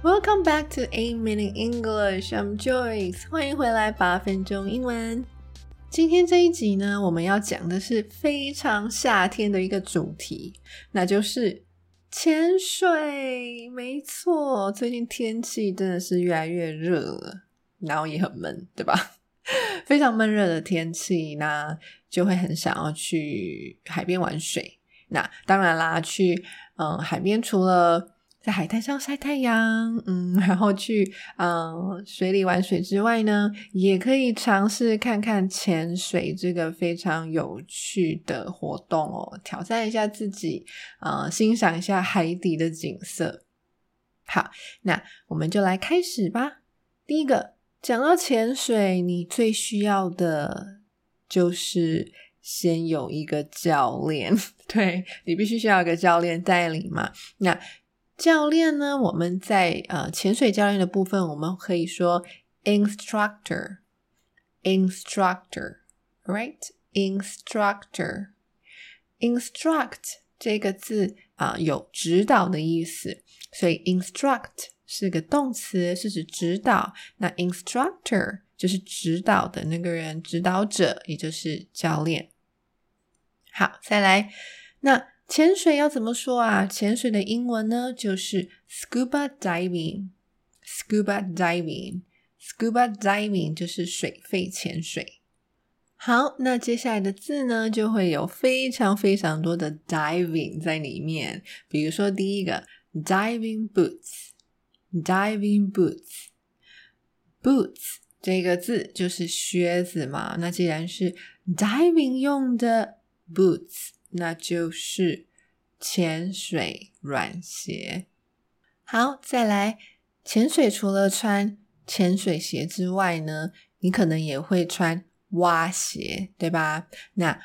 Welcome back to A Minute English. I'm Joyce. 欢迎回来八分钟英文。今天这一集呢，我们要讲的是非常夏天的一个主题，那就是潜水。没错，最近天气真的是越来越热了，然后也很闷，对吧？非常闷热的天气，那就会很想要去海边玩水。那当然啦，去嗯海边除了在海滩上晒太阳，嗯，然后去嗯水里玩水之外呢，也可以尝试看看潜水这个非常有趣的活动哦，挑战一下自己，呃，欣赏一下海底的景色。好，那我们就来开始吧。第一个，讲到潜水，你最需要的就是先有一个教练，对你必须需要一个教练带领嘛。那教练呢？我们在呃潜水教练的部分，我们可以说 instructor，instructor，right？instructor，instruct 这个字啊有指导的意思，所以 instruct 是个动词，是指指导。那 instructor 就是指导的那个人，指导者，也就是教练。好，再来那。潜水要怎么说啊？潜水的英文呢，就是 scuba diving。scuba diving，scuba diving 就是水肺潜水。好，那接下来的字呢，就会有非常非常多的 diving 在里面。比如说第一个 diving boots，diving boots，boots 这个字就是靴子嘛。那既然是 diving 用的 boots。那就是潜水软鞋。好，再来潜水，除了穿潜水鞋之外呢，你可能也会穿蛙鞋，对吧？那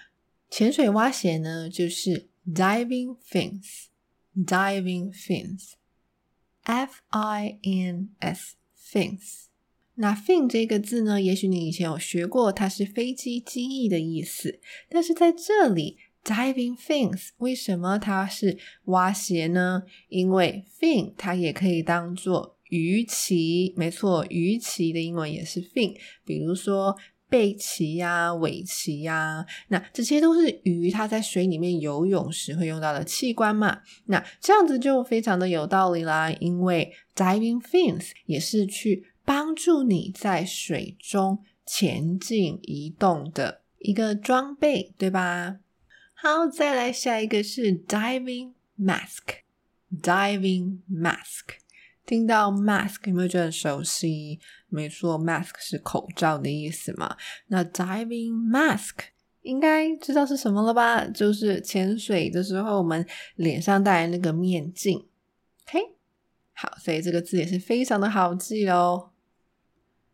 潜水蛙鞋呢，就是 diving fins，diving fins，f i n s fins。那 fin 这个字呢，也许你以前有学过，它是飞机机翼的意思，但是在这里。Diving fins，为什么它是蛙鞋呢？因为 fin 它也可以当做鱼鳍，没错，鱼鳍的英文也是 fin。比如说背鳍呀、尾鳍呀，那这些都是鱼它在水里面游泳时会用到的器官嘛。那这样子就非常的有道理啦，因为 diving fins 也是去帮助你在水中前进移动的一个装备，对吧？好，再来下一个是 diving mask，diving mask。听到 mask 有没有觉得很熟悉？没错，mask 是口罩的意思嘛。那 diving mask 应该知道是什么了吧？就是潜水的时候我们脸上戴那个面镜。OK，好，所以这个字也是非常的好记哦。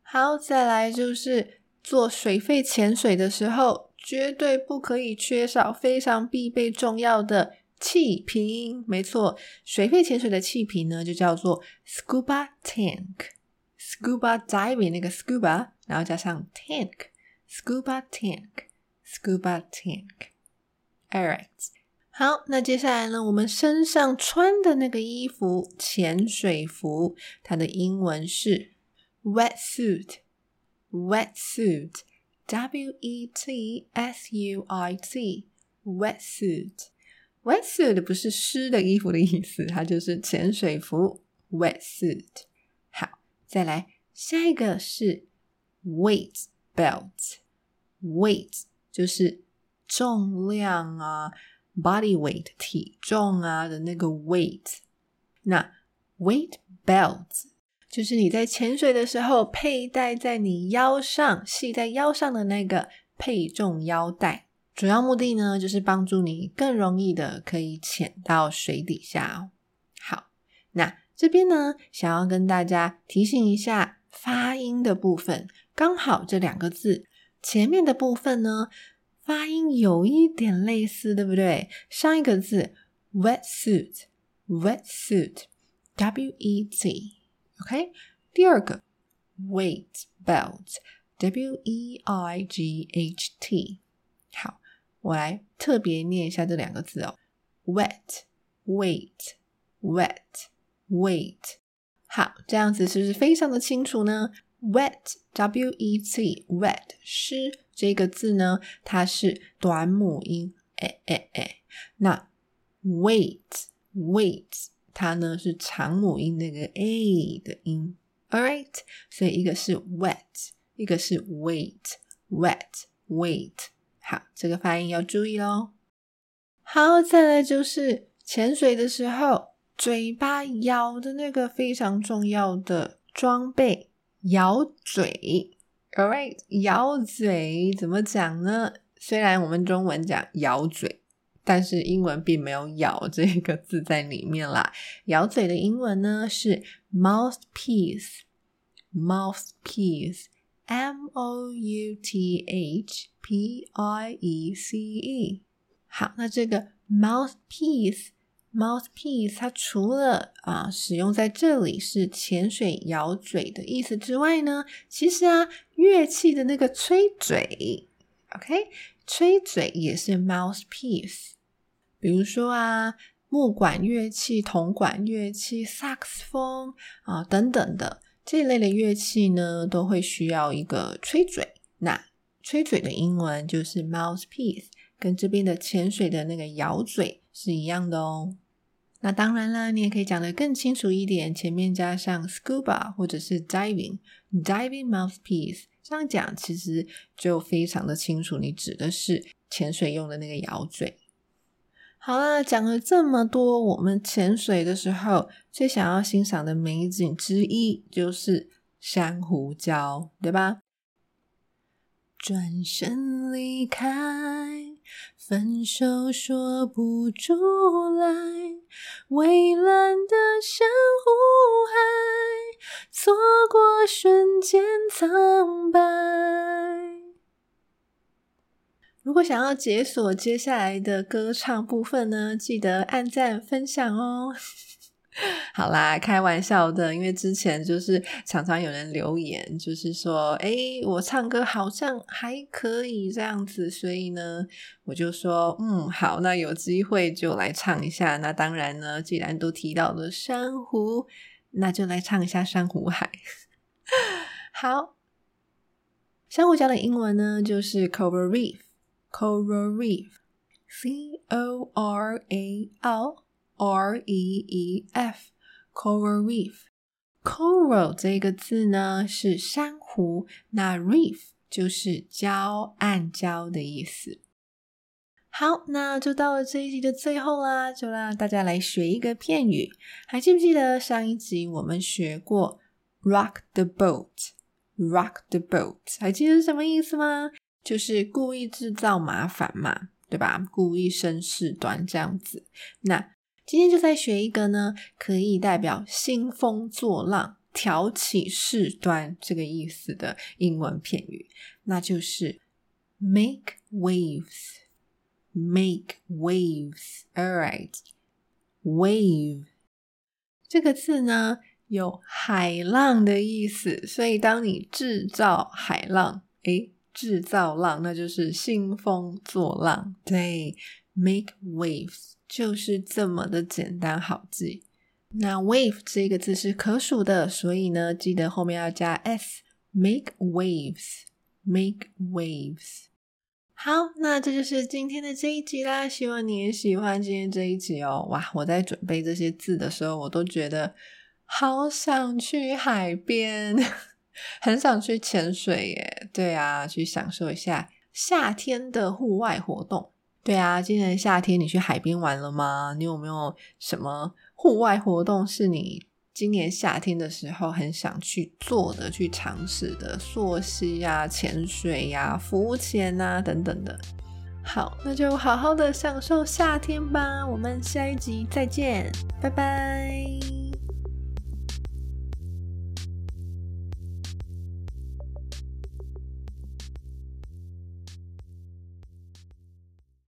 好，再来就是做水肺潜水的时候。绝对不可以缺少非常必备重要的气瓶。没错，水肺潜水的气瓶呢，就叫做 scuba tank。scuba diving 那个 scuba，然后加上 tank，scuba tank，scuba tank。Alright，好，那接下来呢，我们身上穿的那个衣服，潜水服，它的英文是 wetsuit，wetsuit。W E T S U I T，wetsuit，wetsuit 不是湿的衣服的意思，它就是潜水服，wetsuit。好，再来下一个是 weight belt，weight 就是重量啊，body weight 体重啊的那个 weight。那 weight belt。 就是你在潜水的时候佩戴在你腰上、系在腰上的那个配重腰带，主要目的呢，就是帮助你更容易的可以潜到水底下哦。好，那这边呢，想要跟大家提醒一下发音的部分，刚好这两个字前面的部分呢，发音有一点类似，对不对？上一个字 wetsuit，wetsuit，w e OK，第二个 weight belt，w e i g h t。好，我来特别念一下这两个字哦，wet，weight，wet，weight。好，这样子是不是非常的清楚呢？wet，w e t，wet，湿这个字呢，它是短母音，哎哎哎。那 weight，weight，它呢是长母音那个 a 的音。All right，所以一个是 wet，一个是 wait，wet，wait，。好，这个发音要注意喽。好，再来就是潜水的时候，嘴巴咬的那个非常重要的装备——咬嘴。All right，咬嘴怎么讲呢？虽然我们中文讲咬嘴，但是英文并没有“咬”这个字在里面啦。咬嘴的英文呢是 mouthpiece，mouthpiece。M O U T H P I E C E，好，那这个 mouthpiece，mouthpiece，它除了啊使用在这里是潜水咬嘴的意思之外呢，其实啊乐器的那个吹嘴，OK，吹嘴也是 mouthpiece，比如说啊木管乐器、铜管乐器、萨克斯风啊等等的。这一类的乐器呢，都会需要一个吹嘴。那吹嘴的英文就是 mouthpiece，跟这边的潜水的那个咬嘴是一样的哦。那当然了，你也可以讲得更清楚一点，前面加上 scuba 或者是 diving，diving mouthpiece，这样讲其实就非常的清楚，你指的是潜水用的那个咬嘴。好啦，讲了这么多，我们潜水的时候最想要欣赏的美景之一就是珊瑚礁，对吧？转身离开，分手说不出来，蔚蓝的珊瑚海，错过瞬间苍白。如果想要解锁接下来的歌唱部分呢，记得按赞分享哦。好啦，开玩笑的，因为之前就是常常有人留言，就是说，哎，我唱歌好像还可以这样子，所以呢，我就说，嗯，好，那有机会就来唱一下。那当然呢，既然都提到了珊瑚，那就来唱一下珊瑚海。好，珊瑚礁的英文呢就是 coral reef。Coral reef, C O R A L R E E F, coral reef. Coral 这个字呢是珊瑚，那 reef 就是礁、暗礁的意思。好，那就到了这一集的最后啦，就让大家来学一个片语。还记不记得上一集我们学过 rock the boat？rock the boat，还记得是什么意思吗？就是故意制造麻烦嘛，对吧？故意生事端这样子。那今天就再学一个呢，可以代表兴风作浪、挑起事端这个意思的英文片语，那就是 make waves。make waves。All right，wave 这个字呢有海浪的意思，所以当你制造海浪，诶。制造浪，那就是兴风作浪。对，make waves 就是这么的简单好记。那 wave 这个字是可数的，所以呢，记得后面要加 s。make waves，make waves。好，那这就是今天的这一集啦。希望你也喜欢今天这一集哦。哇，我在准备这些字的时候，我都觉得好想去海边。很想去潜水耶，对啊，去享受一下夏天的户外活动。对啊，今年夏天你去海边玩了吗？你有没有什么户外活动是你今年夏天的时候很想去做的、去尝试的？溯溪呀、潜水呀、浮潜啊等等的。好，那就好好的享受夏天吧。我们下一集再见，拜拜。